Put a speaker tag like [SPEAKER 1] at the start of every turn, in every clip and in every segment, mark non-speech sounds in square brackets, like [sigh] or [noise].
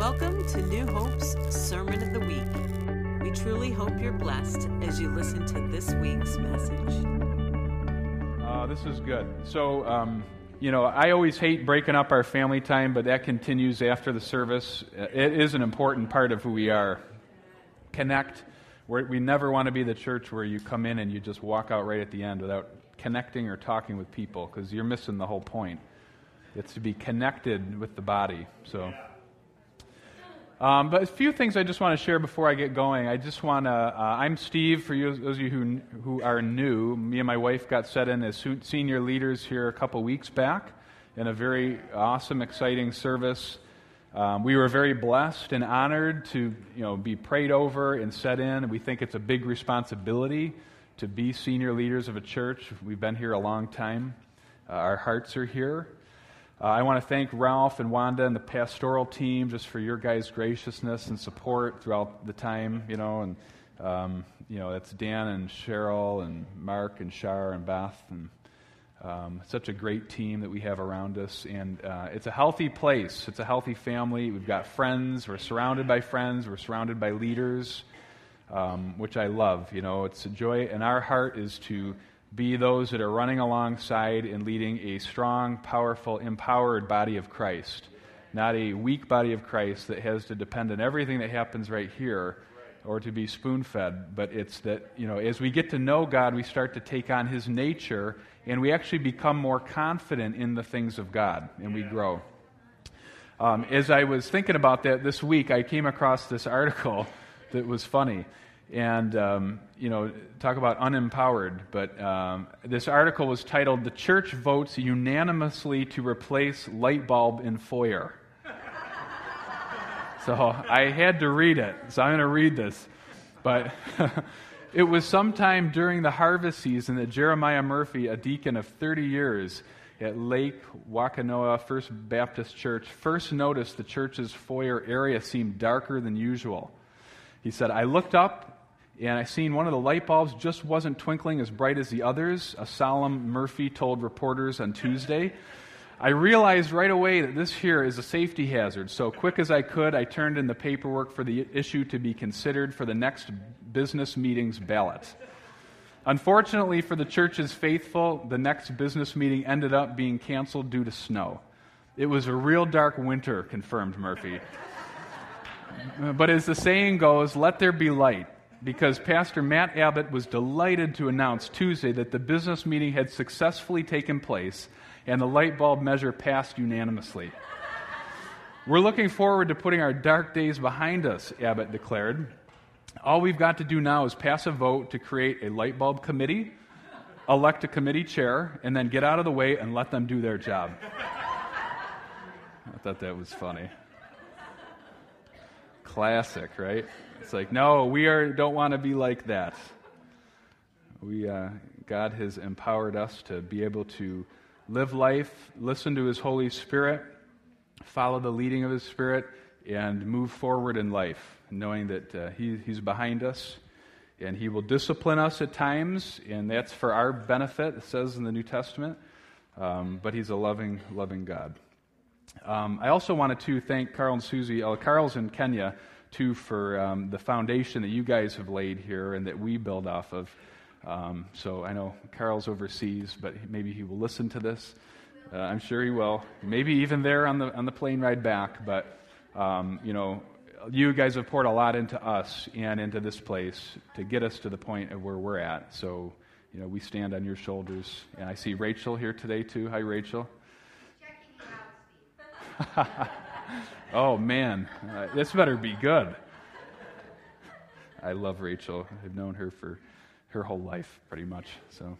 [SPEAKER 1] Welcome to New Hope's Sermon of the Week. We truly hope you're blessed as you listen to this week's message.
[SPEAKER 2] Uh, this is good. So, um, you know, I always hate breaking up our family time, but that continues after the service. It is an important part of who we are. Connect. We're, we never want to be the church where you come in and you just walk out right at the end without connecting or talking with people because you're missing the whole point. It's to be connected with the body. So. Um, but a few things I just want to share before I get going. I just want to. Uh, I'm Steve. For you, those of you who who are new, me and my wife got set in as senior leaders here a couple weeks back in a very awesome, exciting service. Um, we were very blessed and honored to you know be prayed over and set in. We think it's a big responsibility to be senior leaders of a church. We've been here a long time. Uh, our hearts are here. Uh, I want to thank Ralph and Wanda and the pastoral team just for your guys' graciousness and support throughout the time, you know, and, um, you know, that's Dan and Cheryl and Mark and Shar and Beth and um, such a great team that we have around us. And uh, it's a healthy place. It's a healthy family. We've got friends. We're surrounded by friends. We're surrounded by leaders, um, which I love. You know, it's a joy. And our heart is to be those that are running alongside and leading a strong, powerful, empowered body of Christ, not a weak body of Christ that has to depend on everything that happens right here or to be spoon fed. But it's that, you know, as we get to know God, we start to take on His nature and we actually become more confident in the things of God and we grow. Um, as I was thinking about that this week, I came across this article that was funny and um, you know talk about unempowered but um, this article was titled the church votes unanimously to replace light bulb in foyer. [laughs] So i had to read it so i'm going to read this. But [laughs] it was sometime during the harvest season that jeremiah murphy a deacon of 30 years at lake wakanoa first baptist church first noticed the church's foyer area seemed darker than usual. He said, I looked up and I seen one of the light bulbs just wasn't twinkling as bright as the others, a solemn Murphy told reporters on Tuesday. I realized right away that this here is a safety hazard, so quick as I could, I turned in the paperwork for the issue to be considered for the next business meeting's ballot. Unfortunately for the church's faithful, the next business meeting ended up being canceled due to snow. It was a real dark winter, confirmed Murphy. [laughs] but as the saying goes, let there be light because Pastor Matt Abbott was delighted to announce Tuesday that the business meeting had successfully taken place and the light bulb measure passed unanimously. We're looking forward to putting our dark days behind us, Abbott declared. All we've got to do now is pass a vote to create a light bulb committee, elect a committee chair, and then get out of the way and let them do their job. I thought that was funny. Classic, right? It's like, no, we are, don't want to be like that. We, uh, God has empowered us to be able to live life, listen to His Holy Spirit, follow the leading of His Spirit, and move forward in life, knowing that uh, he, He's behind us and He will discipline us at times, and that's for our benefit, it says in the New Testament. Um, but He's a loving, loving God. Um, I also wanted to thank Carl and Susie. Uh, Carl's in Kenya, too, for um, the foundation that you guys have laid here and that we build off of. Um, so I know Carl's overseas, but maybe he will listen to this. Uh, I'm sure he will. Maybe even there on the on the plane ride back. But um, you know, you guys have poured a lot into us and into this place to get us to the point of where we're at. So you know, we stand on your shoulders. And I see Rachel here today too. Hi, Rachel. [laughs] oh, man. Uh, this better be good. I love Rachel. I've known her for her whole life, pretty much. So.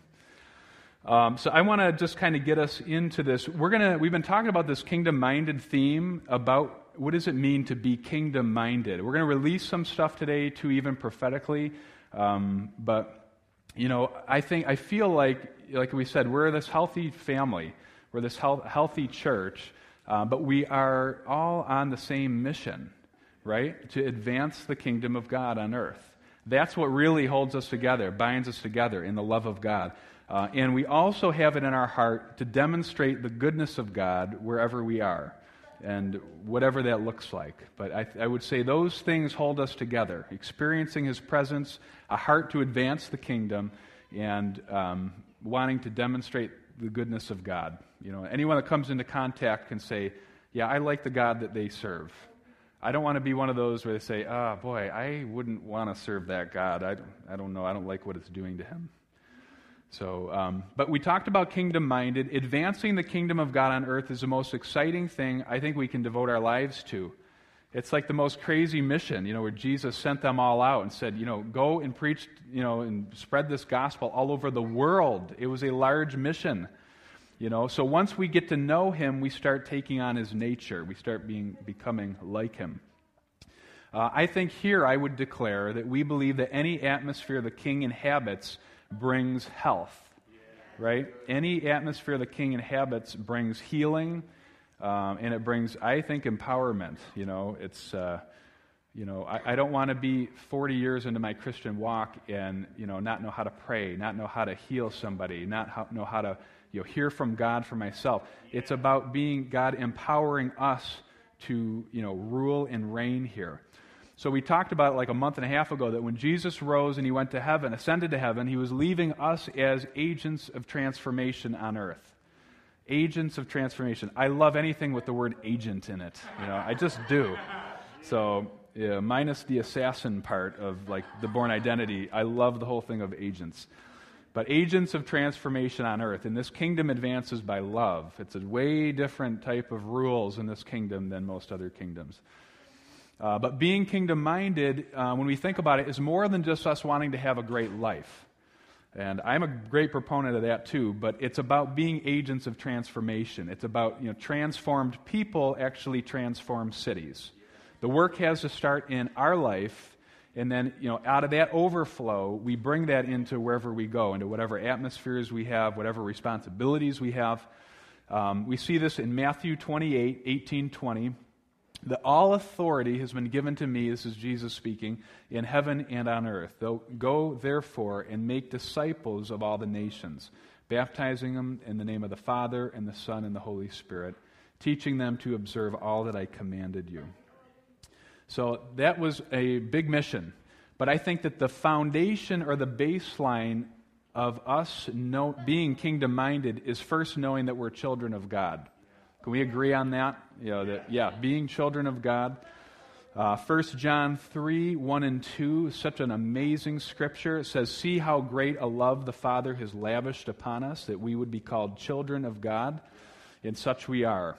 [SPEAKER 2] Um, so I want to just kind of get us into this. We're gonna we've been talking about this kingdom-minded theme about what does it mean to be kingdom-minded. We're to release some stuff today, too, even prophetically. Um, but you know, I think I feel like, like we said, we're this healthy family. We're this health, healthy church, uh, but we are all on the same mission, right? To advance the kingdom of God on earth. That's what really holds us together, binds us together in the love of God. Uh, and we also have it in our heart to demonstrate the goodness of God wherever we are. and whatever that looks like. But I, I, would say those things hold us together experiencing His presence, a heart to advance the kingdom, and um, wanting to demonstrate the goodness of God. You know, anyone that comes into contact can say, Yeah, I like the God that they serve. I don't want to be one of those where they say, Oh, boy, I wouldn't want to serve that God. I, I don't know. I don't like what it's doing to him. So, um, but we talked about kingdom minded. Advancing the kingdom of God on earth is the most exciting thing I think we can devote our lives to. It's like the most crazy mission, you know, where Jesus sent them all out and said, you know, go and preach, you know, and spread this gospel all over the world. It was a large mission, you know. So once we get to know him, we start taking on his nature. We start being becoming like him. Uh, I think here I would declare that we believe that any atmosphere the king inhabits brings health, right? Any atmosphere the king inhabits brings healing, um, and it brings, I think, empowerment. You know, it's, uh, you know, I, I don't want to be 40 years into my Christian walk and, you know, not know how to pray, not know how to heal somebody, not how, know how to, you know, hear from God for myself. It's about being God empowering us to, you know, rule and reign here. So we talked about like a month and a half ago that when Jesus rose and he went to heaven, ascended to heaven, he was leaving us as agents of transformation on earth. Agents of transformation. I love anything with the word agent in it. You know, I just do. So yeah, minus the assassin part of like the Bourne Identity, I love the whole thing of agents. But agents of transformation on earth, and this kingdom advances by love. It's a way different type of rules in this kingdom than most other kingdoms. Uh, but being kingdom minded, uh, when we think about it, is more than just us wanting to have a great life. And I'm a great proponent of that too, but it's about being agents of transformation. It's about, you know, transformed people actually transform cities. The work has to start in our life, and then, you know, out of that overflow, we bring that into wherever we go, into whatever atmospheres we have, whatever responsibilities we have. Um, we see this in Matthew 28, 18, 20 that all authority has been given to me, this is Jesus speaking, in heaven and on earth. Go, therefore, and make disciples of all the nations, baptizing them in the name of the Father, and the Son, and the Holy Spirit, teaching them to observe all that I commanded you. So that was a big mission. But I think that the foundation or the baseline of us know, being kingdom minded is first knowing that we're children of God. Can we agree on that? You know, that, yeah, being children of God. Uh, 1 John 3 1 and 2, such an amazing scripture. It says, See how great a love the Father has lavished upon us, that we would be called children of God, and such we are.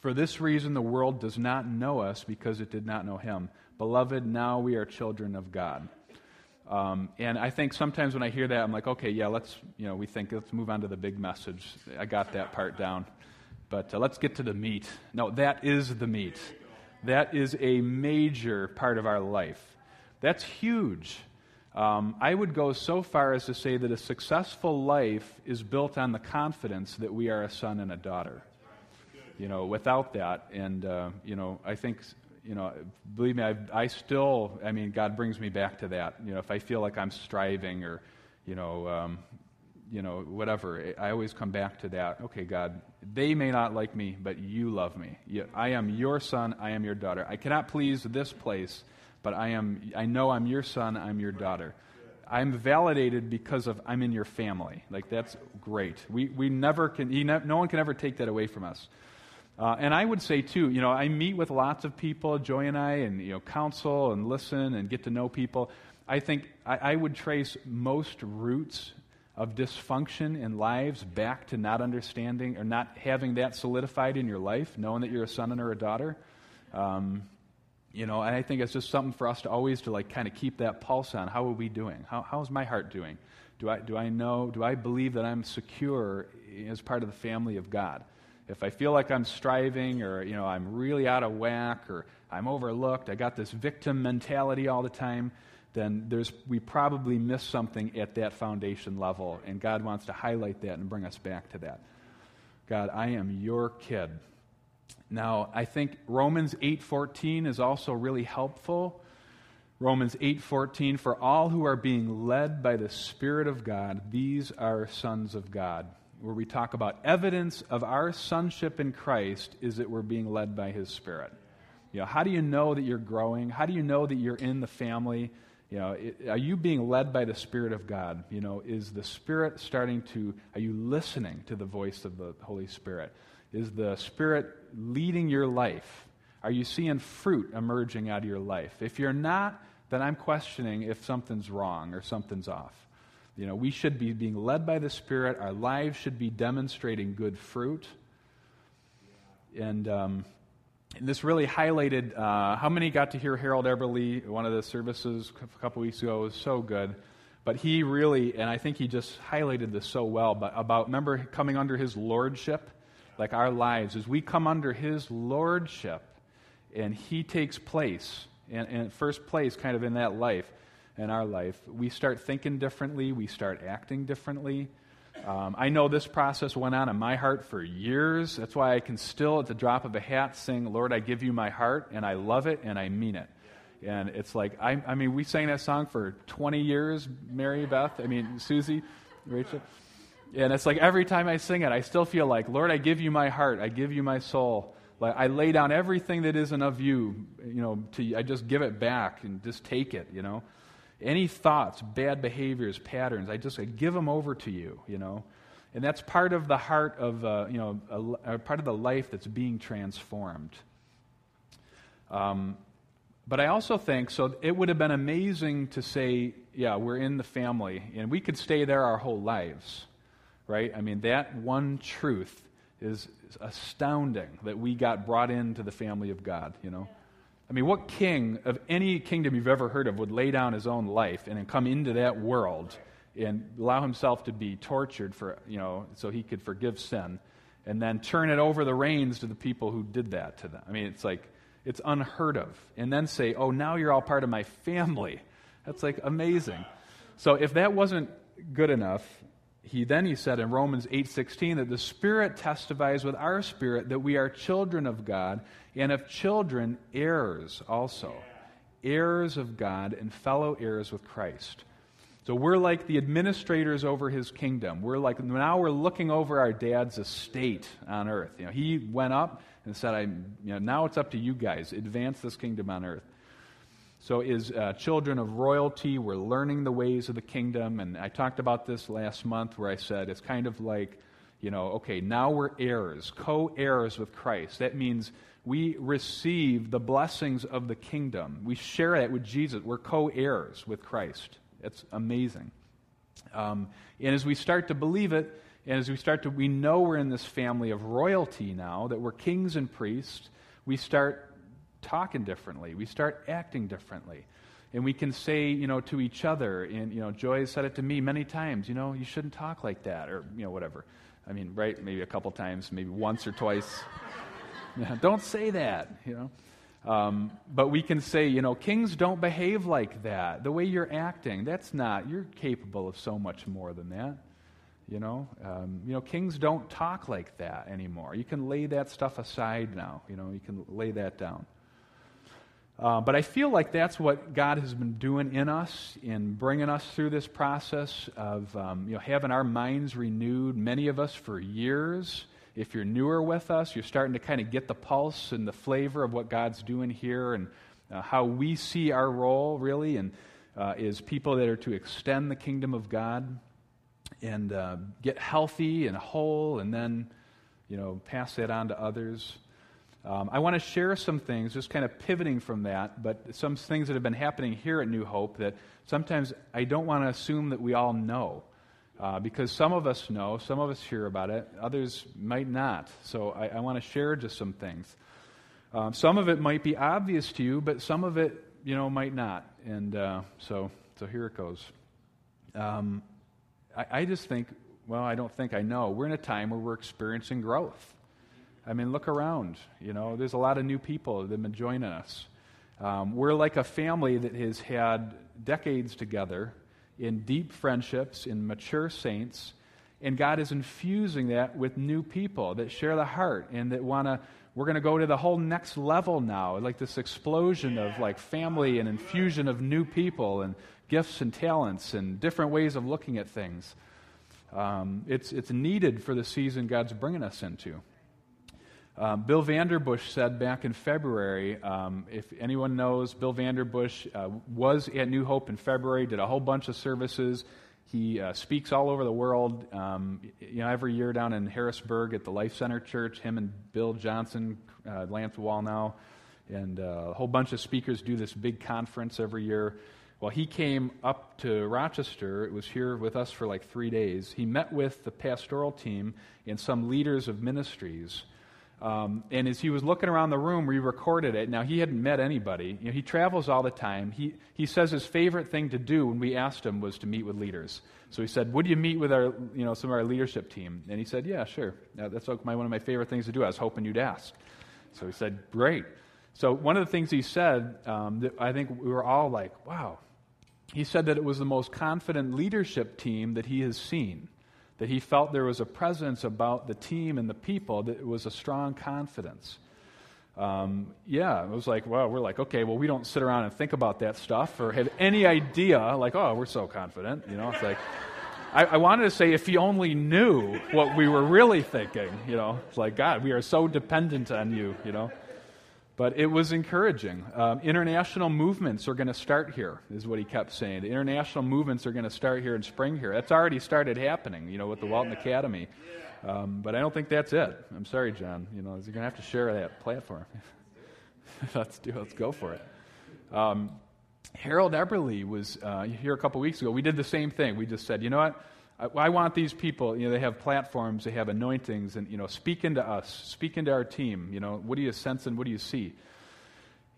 [SPEAKER 2] For this reason, the world does not know us because it did not know Him. Beloved, now we are children of God. Um, and I think sometimes when I hear that, I'm like, okay, yeah, let's, you know, we think, let's move on to the big message. I got that part down. But uh, let's get to the meat. No, that is the meat. That is a major part of our life. That's huge. Um, I would go so far as to say that a successful life is built on the confidence that we are a son and a daughter. You know, without that, and, uh, you know, I think, you know, believe me, I, I still, I mean, God brings me back to that. You know, if I feel like I'm striving or, you know, um, you know, whatever, I always come back to that. Okay, God, they may not like me, but you love me. I am your son, I am your daughter. I cannot please this place, but I am I know I'm your son, I'm your daughter. I'm validated because of I'm in your family. Like that's great. We we never can ne- no one can ever take that away from us. Uh, and I would say too, you know, I meet with lots of people, Joy and I, and you know, counsel and listen and get to know people. I think I, I would trace most roots of dysfunction in lives back to not understanding or not having that solidified in your life, knowing that you're a son or a daughter. Um, you know, and I think it's just something for us to always to like kind of keep that pulse on. How are we doing? How, how's my heart doing? Do I, do I know, do I believe that I'm secure as part of the family of God? If I feel like I'm striving or, you know, I'm really out of whack or I'm overlooked, I got this victim mentality all the time, then there's, we probably missed something at that foundation level, and God wants to highlight that and bring us back to that. God, I am your kid. Now, I think Romans 8:14 is also really helpful. Romans 8:14 for all who are being led by the spirit of God, these are sons of God. where we talk about evidence of our sonship in Christ is that we're being led by His Spirit. You know, how do you know that you're growing? How do you know that you're in the family? You know, it, are you being led by the Spirit of God? You know, is the Spirit starting to, are you listening to the voice of the Holy Spirit? Is the Spirit leading your life? Are you seeing fruit emerging out of your life? If you're not, then I'm questioning if something's wrong or something's off. You know, we should be being led by the Spirit. Our lives should be demonstrating good fruit. And, um, and this really highlighted uh, how many got to hear Harold Eberle, one of the services a couple weeks ago. Was so good. But he really, and I think he just highlighted this so well, but about, remember, coming under his lordship? Like our lives, as we come under his lordship and he takes place, and, and first place kind of in that life, in our life, we start thinking differently, we start acting differently. Um, I know this process went on in my heart for years. That's why I can still, at the drop of a hat, sing, Lord, I give you my heart, and I love it, and I mean it. And it's like, I, I mean, we sang that song for 20 years, Mary Beth, I mean, Susie, Rachel. And it's like every time I sing it, I still feel like, Lord, I give you my heart, I give you my soul. Like I lay down everything that isn't of you, you know, to, I just give it back and just take it, you know. Any thoughts, bad behaviors, patterns, I just I give them over to you, you know. And that's part of the heart of, uh, you know, a, a part of the life that's being transformed. Um, but I also think, so it would have been amazing to say, yeah, we're in the family, and we could stay there our whole lives, right? I mean, that one truth is, astounding that we got brought into the family of God, you know? I mean, what king of any kingdom you've ever heard of would lay down his own life and then come into that world and allow himself to be tortured for, you know, so he could forgive sin and then turn it over the reins to the people who did that to them? I mean, it's like, it's unheard of. And then say, oh, now you're all part of my family. That's like amazing. So if that wasn't good enough, he then he said in Romans 8:16 that the Spirit testifies with our spirit that we are children of God, and of children, heirs also, heirs of God and fellow heirs with Christ. So we're like the administrators over his kingdom. We're like now we're looking over our dad's estate on earth. You know, he went up and said, "I, you know, now it's up to you guys. Advance this kingdom on earth." So, as uh, children of royalty, we're learning the ways of the kingdom. And I talked about this last month where I said it's kind of like, you know, okay, now we're heirs, co heirs with Christ. That means we receive the blessings of the kingdom. We share that with Jesus. We're co heirs with Christ. It's amazing. Um, and as we start to believe it, and as we start to, we know we're in this family of royalty now, that we're kings and priests, we start talking differently. We start acting differently. And we can say, you know, to each other, and, you know, Joy has said it to me many times, you know, you shouldn't talk like that, or, you know, whatever. I mean, right, maybe a couple times, maybe once or twice. Yeah, [laughs] don't say that, you know. Um, but we can say, you know, kings don't behave like that. The way you're acting, that's not, you're capable of so much more than that. You know, um, you know, kings don't talk like that anymore. You can lay that stuff aside now. You know, you can lay that down. Uh, but I feel like that's what God has been doing in us in bringing us through this process of um, you know, having our minds renewed, many of us for years. If you're newer with us, you're starting to kind of get the pulse and the flavor of what God's doing here and uh, how we see our role, really, and uh, is people that are to extend the kingdom of God and uh, get healthy and whole and then you know, pass that on to others. Um, I want to share some things, just kind of pivoting from that, but some things that have been happening here at New Hope that sometimes I don't want to assume that we all know. Uh, because some of us know, some of us hear about it, others might not. So I, I want to share just some things. Um, some of it might be obvious to you, but some of it, you know, might not. And uh, so, so here it goes. Um, I, I just think, well, I don't think I know. We're in a time where we're experiencing growth. I mean, look around. You know, there's a lot of new people that have been joining us. Um, we're like a family that has had decades together in deep friendships, in mature saints, and God is infusing that with new people that share the heart and that want to. We're going to go to the whole next level now, like this explosion of like family and infusion of new people and gifts and talents and different ways of looking at things. Um, it's, it's needed for the season God's bringing us into. Um, Bill Vanderbush said back in February, um, if anyone knows, Bill Vanderbush uh, was at New Hope in February, did a whole bunch of services. He uh, speaks all over the world. Um, you know, every year down in Harrisburg at the Life Center Church, him and Bill Johnson, uh, Lance Wallnau, and uh, a whole bunch of speakers do this big conference every year. Well, he came up to Rochester. It was here with us for like three days. He met with the pastoral team and some leaders of ministries um, and as he was looking around the room, we recorded it. Now, he hadn't met anybody. You know, he travels all the time. He, he says his favorite thing to do when we asked him was to meet with leaders. So he said, Would you meet with our, you know, some of our leadership team? And he said, Yeah, sure. that's my, one of my favorite things to do. I was hoping you'd ask. So he said, Great. So one of the things he said um, that I think we were all like, Wow. He said that it was the most confident leadership team that he has seen that he felt there was a presence about the team and the people that was a strong confidence. Um, yeah, it was like, well, we're like, okay, well, we don't sit around and think about that stuff or have any idea, like, oh, we're so confident. You know, it's like, I, I wanted to say, if he only knew what we were really thinking, you know, it's like, God, we are so dependent on you, you know. But it was encouraging. Um, international movements are going to start here, is what he kept saying. The international movements are going to start here in spring here. That's already started happening, you know, with the Walton Academy. Um, but I don't think that's it. I'm sorry, John. You know, you're going to have to share that platform. [laughs] let's do. Let's go for it. Um, Harold Eberle was uh, here a couple weeks ago. We did the same thing. We just said, you know what? I, want these people, you know, they have platforms, they have anointings, and, you know, speak into us, speak into our team. You know, what do you sense and what do you see?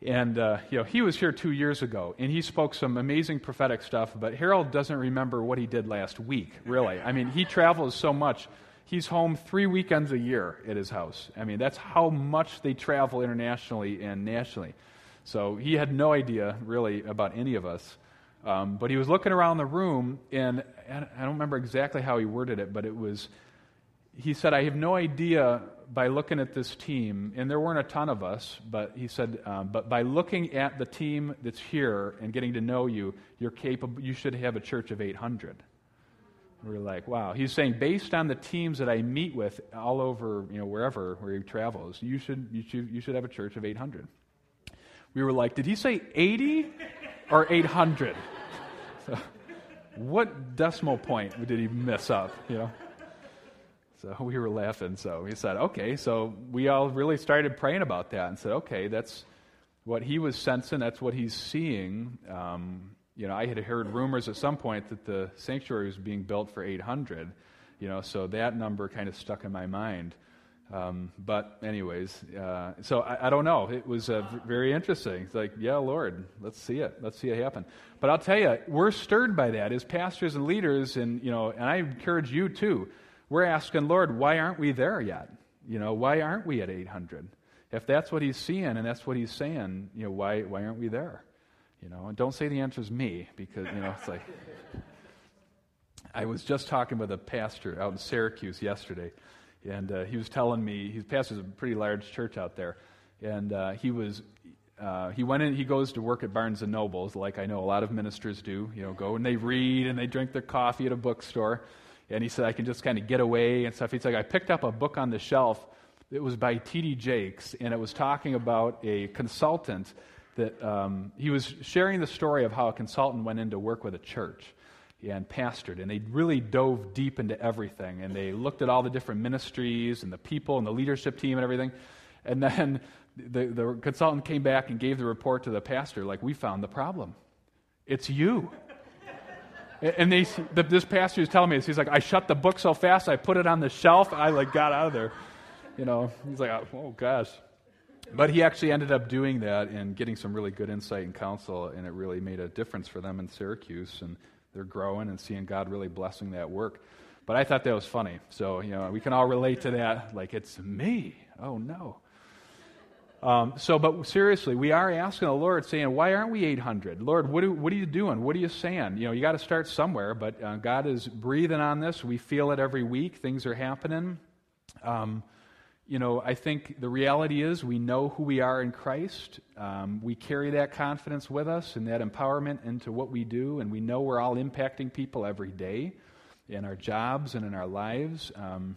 [SPEAKER 2] And, uh, you know, he was here two years ago, and he spoke some amazing prophetic stuff, but Harold doesn't remember what he did last week, really. I mean, he travels so much. He's home three weekends a year at his house. I mean, that's how much they travel internationally and nationally. So he had no idea, really, about any of us. Um, but he was looking around the room, and I don't remember exactly how he worded it, but it was he said, I have no idea by looking at this team, and there weren't a ton of us, but he said, um, but by looking at the team that's here and getting to know you, you're capable, you should have a church of 800. We we're like, wow. He's saying, based on the teams that I meet with all over, you know, wherever where he travels, you should, you should, you should have a church of 800. We were like, did he say 80 or 800? So, [laughs] what decimal point did he mess up, you know? So [laughs] we were laughing. So he said, okay. So we all really started praying about that and said, okay, that's what he was sensing. That's what he's seeing. Um, you know, I had heard rumors at some point that the sanctuary was being built for 800. You know, so that number kind of stuck in my mind. Um, but, anyways, uh, so I, I, don't know. It was uh, very interesting. It's like, yeah, Lord, let's see it. Let's see it happen. But I'll tell you, we're stirred by that as pastors and leaders, and you know, and I encourage you too. We're asking, Lord, why aren't we there yet? You know, why aren't we at 800? If that's what He's seeing and that's what He's saying, you know, why why aren't we there? You know, and don't say the answer is me because you know it's like. [laughs] I was just talking with a pastor out in Syracuse yesterday and uh, he was telling me, he pastors a pretty large church out there. And uh, he was, uh, he went in, he goes to work at Barnes and Nobles, like I know a lot of ministers do. You know, go and they read and they drink their coffee at a bookstore. And he said, I can just kind of get away and stuff. He's like, I picked up a book on the shelf. It was by T.D. Jakes, and it was talking about a consultant that um, he was sharing the story of how a consultant went in to work with a church and pastored. And they really dove deep into everything. And they looked at all the different ministries and the people and the leadership team and everything. And then [laughs] the, the consultant came back and gave the report to the pastor like, We found the problem. It's you. and they, the, this pastor is telling me this. He's like, I shut the book so fast, I put it on the shelf, I like got out of there. You know, he's like, oh, oh gosh. But he actually ended up doing that and getting some really good insight and counsel, and it really made a difference for them in Syracuse. And they're growing and seeing God really blessing that work. But I thought that was funny. So, you know, we can all relate to that. Like, it's me. Oh, no. Um, so, but seriously, we are asking the Lord, saying, why aren't we 800? Lord, what, do, what are you doing? What are you saying? You know, you got to start somewhere, but uh, God is breathing on this. We feel it every week. Things are happening. Um, you know, I think the reality is we know who we are in Christ. Um, we carry that confidence with us and that empowerment into what we do, and we know we're all impacting people every day. in our jobs and in our lives. Um,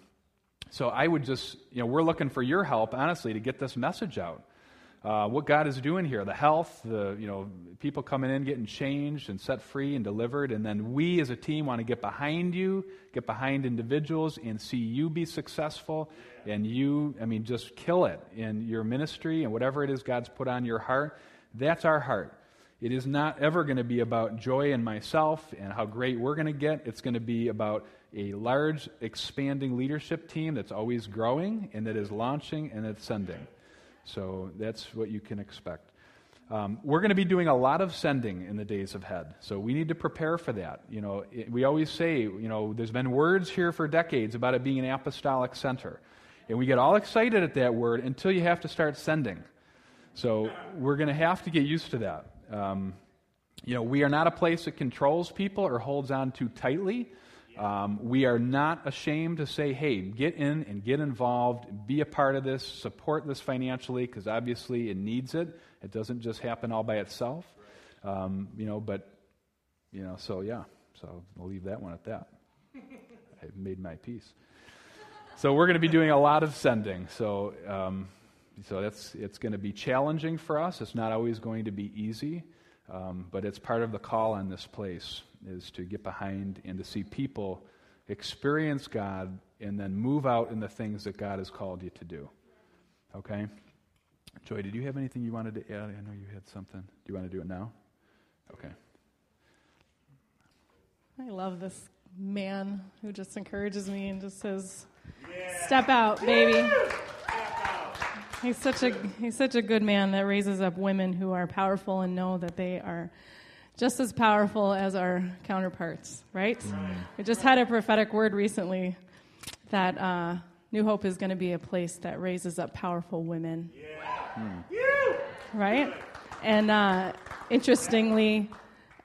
[SPEAKER 2] so I would just, you know, we're looking for your help, honestly, to get this message out. Uh, what God is doing here, the health, the you know, people coming in getting changed and set free and delivered, and then we as a team want to get behind you, get behind individuals, and see you be successful, and you, I mean, just kill it in your ministry and whatever it is God's put on your heart. That's our heart. It is not ever going to be about joy and myself and how great we're going to get. It's going to be about a large, expanding leadership team that's always growing and that is launching and it's sending. So that's what you can expect. Um, we're going to be doing a lot of sending in the days ahead, so we need to prepare for that. You know, it, we always say, you know, there's been words here for decades about it being an apostolic center, and we get all excited at that word until you have to start sending. So we're going to have to get used to that. Um, you know, we are not a place that controls people or holds on too tightly. Um, we are not ashamed to say, hey, get in and get involved, be a part of this, support this financially, because obviously it needs it. It doesn't just happen all by itself. Um, you know, but, you know, so yeah. So I'll leave that one at that. [laughs] I've made my peace. So we're going to be doing a lot of sending. So, um, so that's, it's going to be challenging for us. It's not always going to be easy, um, but it's part of the call on this place is to get behind and to see people experience God and then move out in the things that God has called you to do. Okay? Joy, did you have anything you wanted to add? I know you had something. Do you want to do it now? Okay.
[SPEAKER 3] I love this man who just encourages me and just says, yeah. "Step out, baby." He's such a he's such a good man that raises up women who are powerful and know that they are just as powerful as our counterparts, right? right. We just had a prophetic word recently that uh, New Hope is going to be a place that raises up powerful women. Yeah. Mm. Right? And uh, interestingly,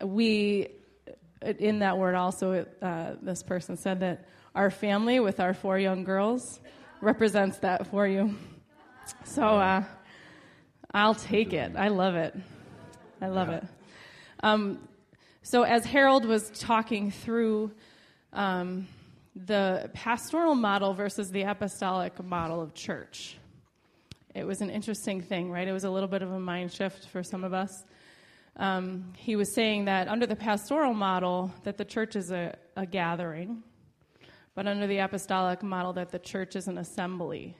[SPEAKER 3] we, in that word also, uh, this person said that our family with our four young girls represents that for you. So uh, I'll take it. I love it. I love yeah. it. Um, so, as Harold was talking through um, the pastoral model versus the apostolic model of church, it was an interesting thing, right? It was a little bit of a mind shift for some of us. Um, he was saying that under the pastoral model, that the church is a, a gathering, but under the apostolic model, that the church is an assembly.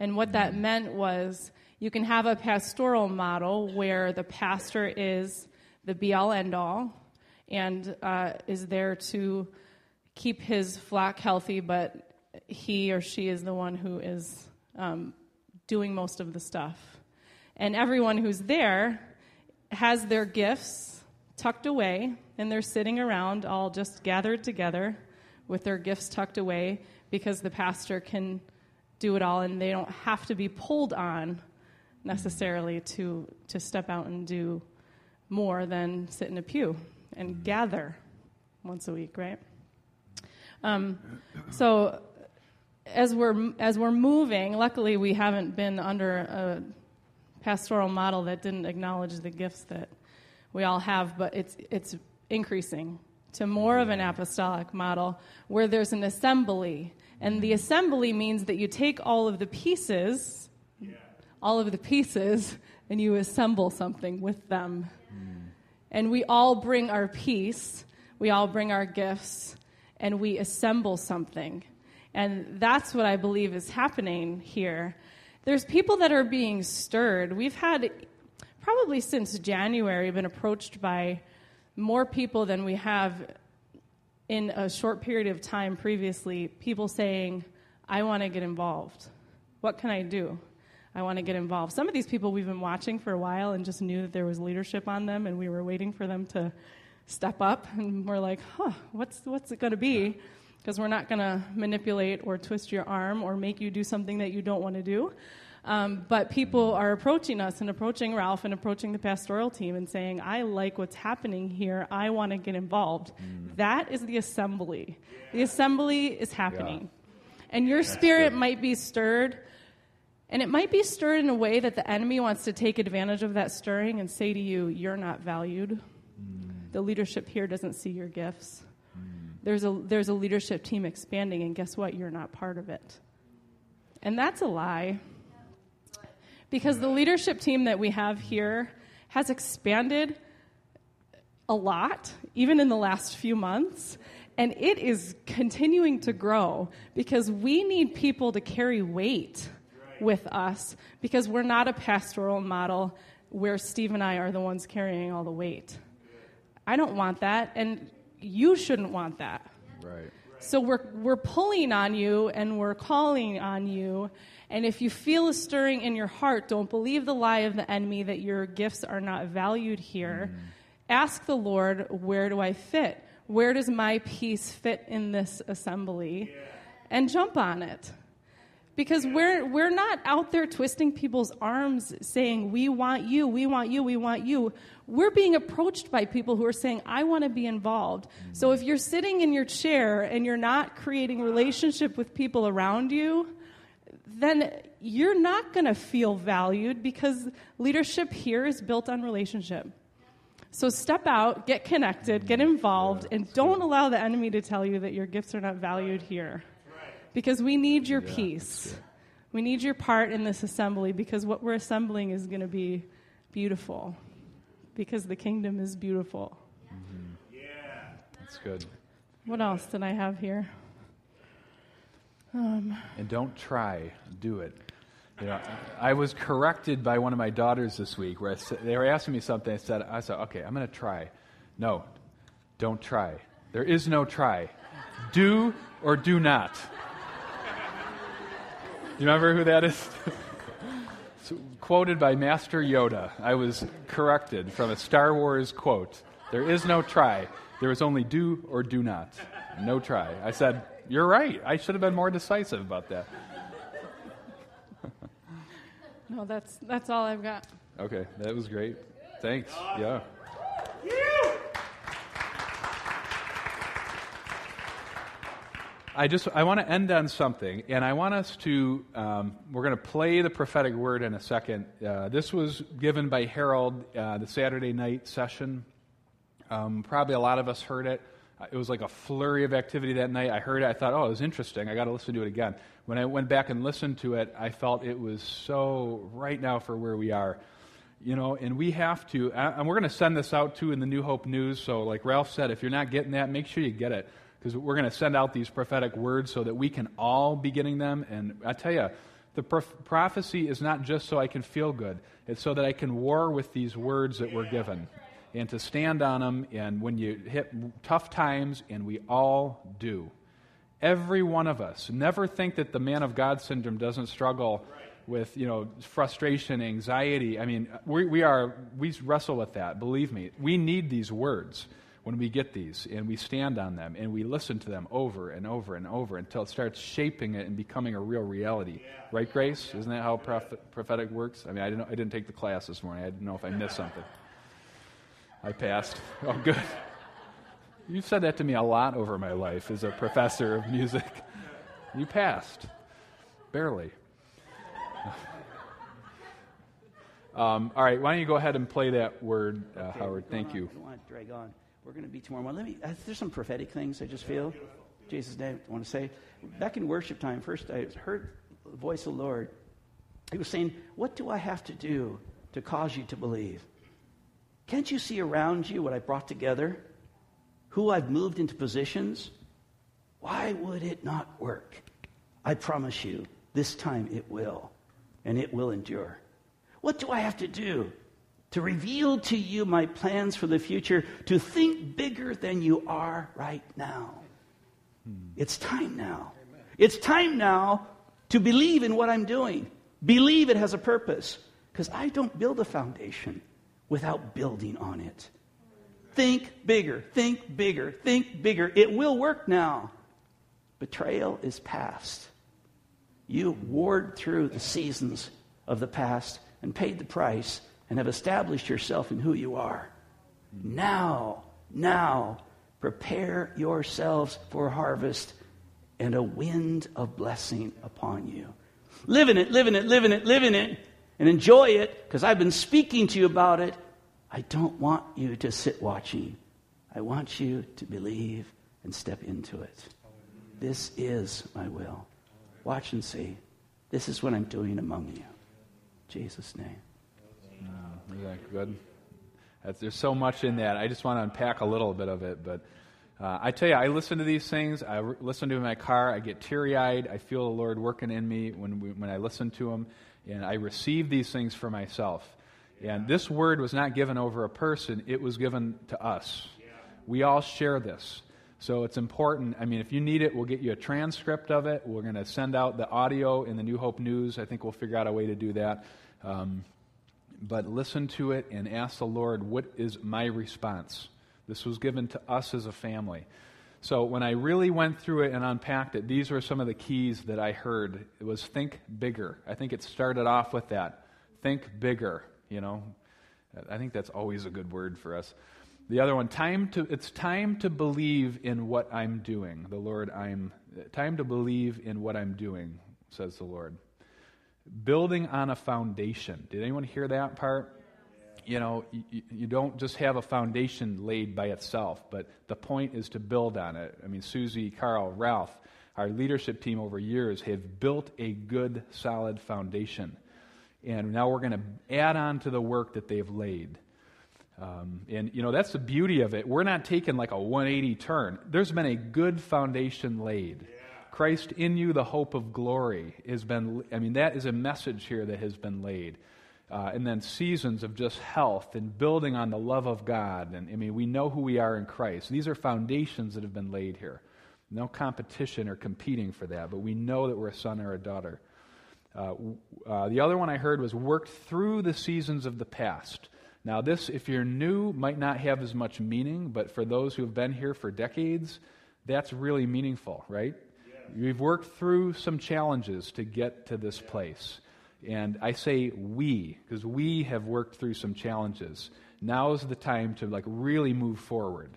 [SPEAKER 3] And what that meant was you can have a pastoral model where the pastor is the be all end all and uh, is there to keep his flock healthy, but he or she is the one who is um, doing most of the stuff. And everyone who's there has their gifts tucked away, and they're sitting around all just gathered together with their gifts tucked away because the pastor can do it all and they don't have to be pulled on necessarily to, to step out and do more than sit in a pew and mm-hmm. gather once a week, right? Um, so as we're as we're moving, luckily we haven't been under a pastoral model that didn't acknowledge the gifts that we all have, but it's it's increasing to more of an mm-hmm. apostolic model where there's an assembly. And the mm-hmm. assembly means that you take all of the pieces, all of the pieces, and you assemble something with them. And we all bring our piece, we all bring our gifts, and we assemble something. And that's what I believe is happening here. There's people that are being stirred. We've had, probably since January, been approached by more people than we have in a short period of time previously. People saying, I want to get involved. What can I do? I want to get involved. Some of these people we've been watching for a while and just knew that there was leadership on them, and we were waiting for them to step up. And we're like, huh, what's, what's it going to be? Because we're not going to manipulate or twist your arm or make you do something that you don't want to do. Um, but people are approaching us and approaching Ralph and approaching the pastoral team and saying, I like what's happening here. I want to get involved. Mm. That is the assembly. Yeah. The assembly is happening. Yeah. And your That's spirit good. might be stirred and it might be stirred in a way that the enemy wants to take advantage of that stirring and say to you, You're not valued. The leadership here doesn't see your gifts. There's a, there's a leadership team expanding, and guess what? You're not part of it. And that's a lie. Because the leadership team that we have here has expanded a lot, even in the last few months. And it is continuing to grow because we need people to carry weight with us because we're not a pastoral model where Steve and I are the ones carrying all the weight. I don't want that, and you shouldn't want that.
[SPEAKER 2] Right.
[SPEAKER 3] So we're, we're pulling on you and we're calling on you. And if you feel a stirring in your heart, don't believe the lie of the enemy that your gifts are not valued here. Mm. Ask the Lord, where do I fit? Where does my piece fit in this assembly? Yeah. And jump on it. Because we're, we're not out there twisting people's arms saying, We want you, we want you, we want you. We're being approached by people who are saying, I want to be involved. So if you're sitting in your chair and you're not creating relationship with people around you, then you're not going to feel valued because leadership here is built on relationship. So step out, get connected, get involved, and don't allow the enemy to tell you that your gifts are not valued here because we need your yeah, piece. We need your part in this assembly because what we're assembling is going to be beautiful because the kingdom is beautiful.
[SPEAKER 2] Mm-hmm. Yeah. That's good.
[SPEAKER 3] What else did I have here?
[SPEAKER 2] Um, and don't try, do it. You know, I was corrected by one of my daughters this week where said, they were asking me something. I said, I said, okay, I'm going to try. No, don't try. There is no try. Do or do not. You remember who that is? quoted by Master Yoda. I was corrected from a Star Wars quote. There is no try. There is only do or do not. No try. I said, You're right. I should have been more decisive about that.
[SPEAKER 3] no, that's, that's all I've got.
[SPEAKER 2] Okay, that was great. Thanks. Yeah. I just I want to end on something, and I want us to. Um, we're going to play the prophetic word in a second. Uh, this was given by Harold uh, the Saturday night session. Um, probably a lot of us heard it. It was like a flurry of activity that night. I heard it. I thought, oh, it was interesting. I got to listen to it again. When I went back and listened to it, I felt it was so right now for where we are. You know, and we have to, and we're going to send this out too in the New Hope News. So, like Ralph said, if you're not getting that, make sure you get it because we're going to send out these prophetic words so that we can all be getting them. And I tell you, the prof- prophecy is not just so I can feel good, it's so that I can war with these words that we're given and to stand on them. And when you hit tough times, and we all do, every one of us, never think that the man of God syndrome doesn't struggle with you know frustration anxiety. I mean we, we are we wrestle with that. Believe me we need these words when we get these and we stand on them and we listen to them over and over and over until it starts shaping it and becoming a real reality. Yeah. Right, Grace? Isn't that how prophet, prophetic works? I mean, I didn't, I didn't take the class this morning. I didn't know if I missed something. I passed. Oh, good. You've said that to me a lot over my life as a professor of music. You passed. Barely. Um, all right, why don't you go ahead and play that word, uh, okay, Howard? Thank you.
[SPEAKER 4] We're going to be tomorrow morning. Let me, uh, there's some prophetic things I just feel. Jesus' name, I want to say. Back in worship time, first I heard the voice of the Lord. He was saying, What do I have to do to cause you to believe? Can't you see around you what I brought together? Who I've moved into positions? Why would it not work? I promise you, this time it will, and it will endure. What do I have to do to reveal to you my plans for the future, to think bigger than you are right now. Hmm. It's time now. Amen. It's time now to believe in what I'm doing. Believe it has a purpose. Because I don't build a foundation without building on it. Think bigger, think bigger, think bigger. It will work now. Betrayal is past. You warred through the seasons of the past and paid the price and have established yourself in who you are. Now, now, prepare yourselves for harvest and a wind of blessing upon you. Live in it, live in it, live in it, live in it, and enjoy it because I've been speaking to you about it. I don't want you to sit watching. I want you to believe and step into it. This is my will. Watch and see. This is what I'm doing among you. In Jesus' name.
[SPEAKER 2] Good? That's, there's so much in that. I just want to unpack a little bit of it. But uh, I tell you, I listen to these things. I listen to them in my car. I get teary eyed. I feel the Lord working in me when, we, when I listen to them. And I receive these things for myself. And this word was not given over a person, it was given to us. We all share this. So it's important. I mean, if you need it, we'll get you a transcript of it. We're going to send out the audio in the New Hope News. I think we'll figure out a way to do that. Um, but listen to it and ask the Lord, what is my response? This was given to us as a family. So when I really went through it and unpacked it, these were some of the keys that I heard. It was think bigger. I think it started off with that. Think bigger, you know. I think that's always a good word for us. The other one, time to it's time to believe in what I'm doing. The Lord, I'm time to believe in what I'm doing, says the Lord. Building on a foundation. Did anyone hear that part? You know, you, you don't just have a foundation laid by itself, but the point is to build on it. I mean, Susie, Carl, Ralph, our leadership team over years have built a good, solid foundation. And now we're going to add on to the work that they've laid. Um, and, you know, that's the beauty of it. We're not taking like a 180 turn. There's been a good foundation laid. Yeah. Christ in you, the hope of glory, has been, I mean, that is a message here that has been laid. Uh, and then seasons of just health and building on the love of God. And I mean, we know who we are in Christ. These are foundations that have been laid here. No competition or competing for that, but we know that we're a son or a daughter. Uh, uh, the other one I heard was worked through the seasons of the past. Now, this, if you're new, might not have as much meaning, but for those who have been here for decades, that's really meaningful, right? Yeah. We've worked through some challenges to get to this place. And I say we, because we have worked through some challenges. Now is the time to like really move forward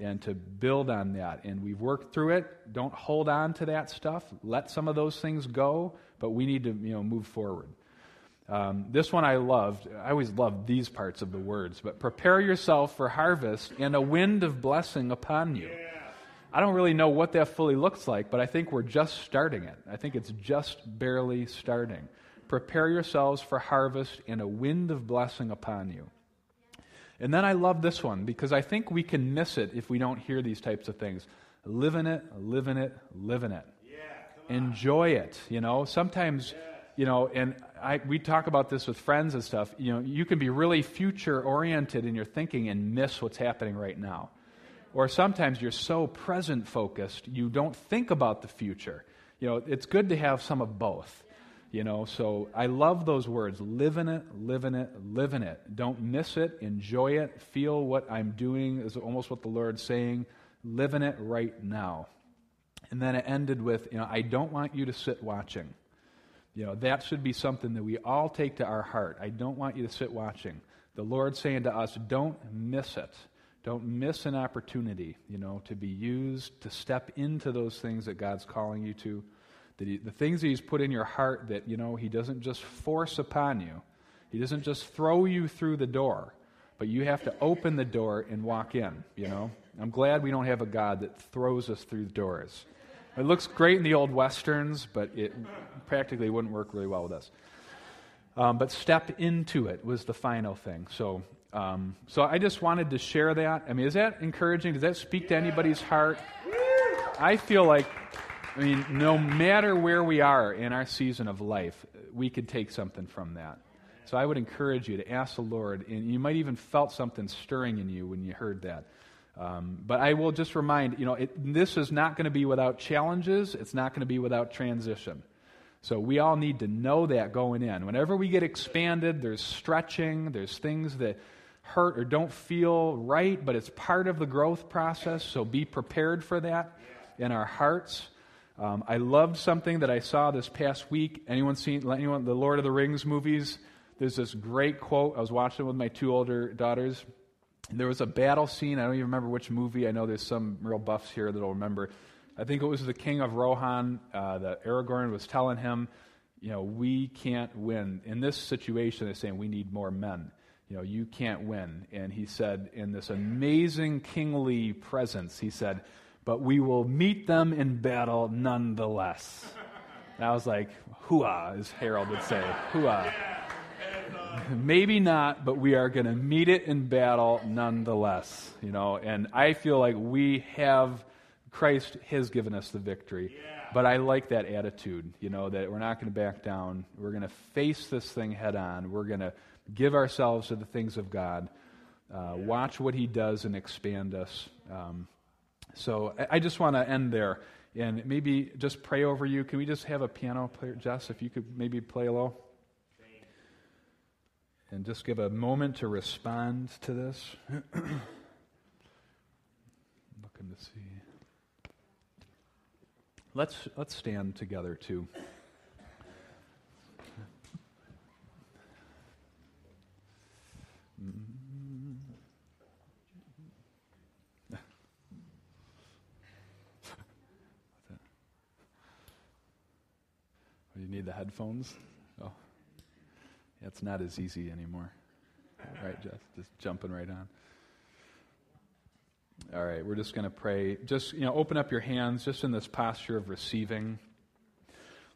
[SPEAKER 2] and to build on that. And we've worked through it. Don't hold on to that stuff. Let some of those things go, but we need to, you know, move forward. Um, this one I loved. I always loved these parts of the words. But prepare yourself for harvest and a wind of blessing upon you. I don't really know what that fully looks like, but I think we're just starting it. I think it's just barely starting. Prepare yourselves for harvest and a wind of blessing upon you. And then I love this one because I think we can miss it if we don't hear these types of things. Live in it, live in it, live in it. Yeah, Enjoy it. You know, sometimes, yeah. you know, and I, we talk about this with friends and stuff. You know, you can be really future oriented in your thinking and miss what's happening right now. Or sometimes you're so present focused, you don't think about the future. You know, it's good to have some of both. You know, so I love those words. Live in it, live in it, live in it. Don't miss it, enjoy it, feel what I'm doing is almost what the Lord's saying. Live in it right now. And then it ended with, you know, I don't want you to sit watching. You know, that should be something that we all take to our heart. I don't want you to sit watching. The Lord saying to us, don't miss it. Don't miss an opportunity, you know, to be used, to step into those things that God's calling you to. He, the things that He's put in your heart that, you know, He doesn't just force upon you. He doesn't just throw you through the door, but you have to open the door and walk in, you know. I'm glad we don't have a God that throws us through the doors. It looks great in the old westerns, but it practically wouldn't work really well with us. Um, but step into it was the final thing. So, um, so I just wanted to share that. I mean, is that encouraging? Does that speak to anybody's heart? I feel like, I mean, no matter where we are in our season of life, we could take something from that. So I would encourage you to ask the Lord, and you might even felt something stirring in you when you heard that. Um, but I will just remind, you know, it, this is not going to be without challenges. It's not going to be without transition. So we all need to know that going in. Whenever we get expanded, there's stretching, there's things that hurt or don't feel right, but it's part of the growth process. So be prepared for that in our hearts. Um, I loved something that I saw this past week. Anyone seen anyone the Lord of the Rings movies? There's this great quote. I was watching with my two older daughters there was a battle scene. I don't even remember which movie. I know there's some real buffs here that'll remember. I think it was the King of Rohan uh, that Aragorn was telling him, you know, we can't win. In this situation, they're saying we need more men. You know, you can't win. And he said, in this amazing kingly presence, he said, but we will meet them in battle nonetheless. And I was like, hooah, as Harold would say, hooah. Maybe not, but we are going to meet it in battle nonetheless. You know, and I feel like we have Christ has given us the victory. But I like that attitude, you know, that we're not going to back down. We're going to face this thing head on. We're going to give ourselves to the things of God, uh, watch what He does, and expand us. Um, so I, I just want to end there and maybe just pray over you. Can we just have a piano player, Jess, if you could maybe play a little? And just give a moment to respond to this. [clears throat] Looking to see. Let's, let's stand together too. You need the headphones? Oh, yeah, it's not as easy anymore. Right, Jess? Just jumping right on. All right, we're just going to pray. Just, you know, open up your hands just in this posture of receiving.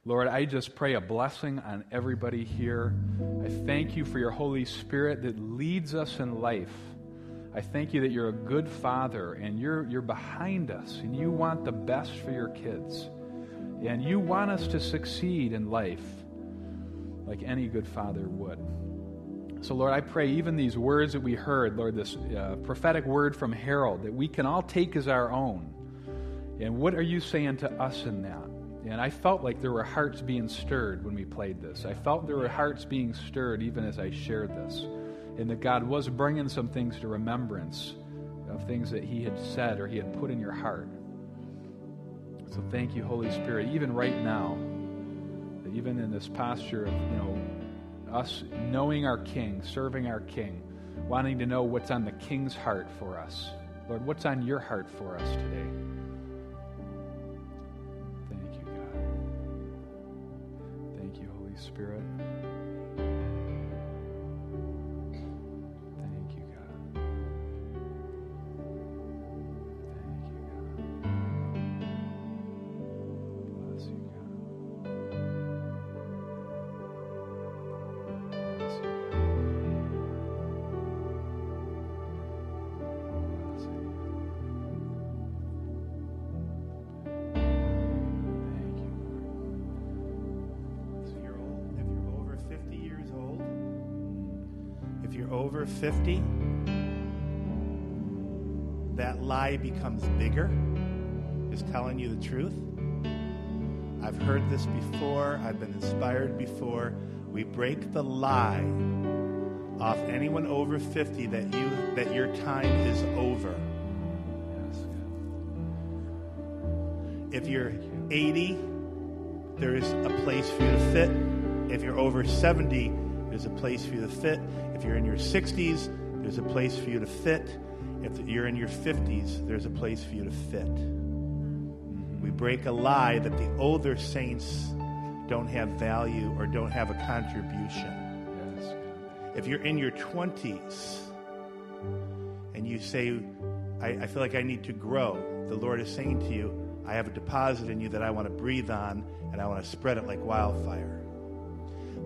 [SPEAKER 2] Lord, I just pray a blessing on everybody here. I thank you for your Holy Spirit that leads us in life. I thank you that you're a good father and you're, you're behind us and you want the best for your kids. And you want us to succeed in life like any good father would. So, Lord, I pray even these words that we heard, Lord, this uh, prophetic word from Harold, that we can all take as our own. And what are you saying to us in that? And I felt like there were hearts being stirred when we played this. I felt there were hearts being stirred even as I shared this. And that God was bringing some things to remembrance of things that He had said or He had put in your heart. So thank you, Holy Spirit, even right now, even in this posture of, you know, us knowing our King, serving our King, wanting to know what's on the King's heart for us. Lord, what's on your heart for us today? Thank you, God. Thank you, Holy Spirit.
[SPEAKER 5] Over 50, that lie becomes bigger, is telling you the truth. I've heard this before, I've been inspired before. We break the lie off anyone over 50 that you that your time is over. If you're 80, there's a place for you to fit. If you're over 70, there's a place for you to fit. If you're in your 60s, there's a place for you to fit. If you're in your 50s, there's a place for you to fit. We break a lie that the older saints don't have value or don't have a contribution. If you're in your 20s and you say, I, I feel like I need to grow, the Lord is saying to you, I have a deposit in you that I want to breathe on and I want to spread it like wildfire.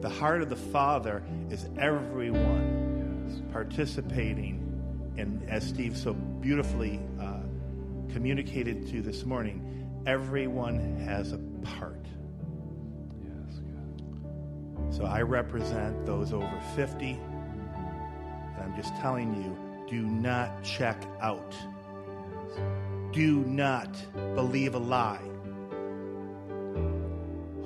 [SPEAKER 5] The heart of the Father is everyone
[SPEAKER 2] Yes.
[SPEAKER 5] participating And as Steve so beautifully uh, communicated to this morning, everyone has a part.
[SPEAKER 2] Yes, God.
[SPEAKER 5] So I represent those over 50. And I'm just telling you do not check out.
[SPEAKER 2] Yes.
[SPEAKER 5] Do not believe a lie.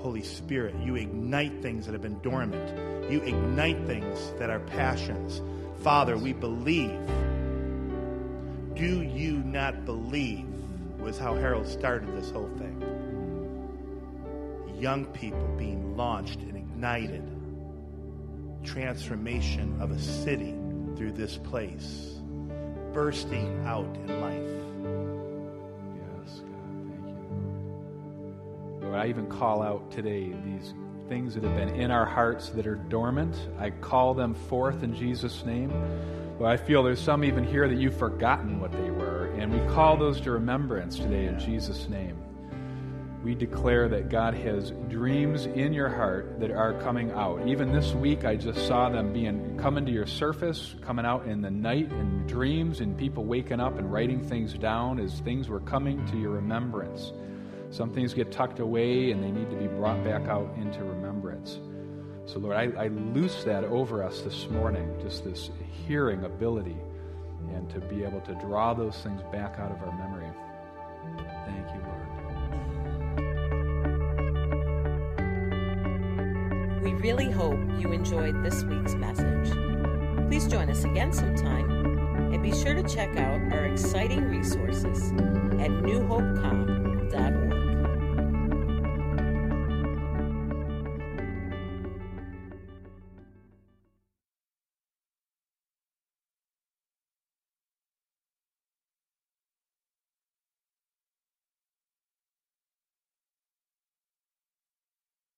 [SPEAKER 5] Holy Spirit, you ignite things that have been dormant. You ignite things that are passions. Father, we believe. Do you not believe? Was how Harold started this whole thing. Young people being launched and ignited. Transformation of a city through this place. Bursting out in life.
[SPEAKER 2] Lord, I even call out today these things that have been in our hearts that are dormant. I call them forth in Jesus' name. But I feel there's some even here that you've forgotten what they were, and we call those to remembrance today in Jesus' name. We declare that God has dreams in your heart that are coming out. Even this week, I just saw them being coming to your surface, coming out in the night in dreams, and people waking up and writing things down as things were coming to your remembrance. Some things get tucked away and they need to be brought back out into remembrance. So, Lord, I, I loose that over us this morning, just this hearing ability, and to be able to draw those things back out of our memory. Thank you,
[SPEAKER 1] Lord. We really hope you enjoyed this week's message. Please join us again sometime and be sure to check out our exciting resources at newhopecom.org.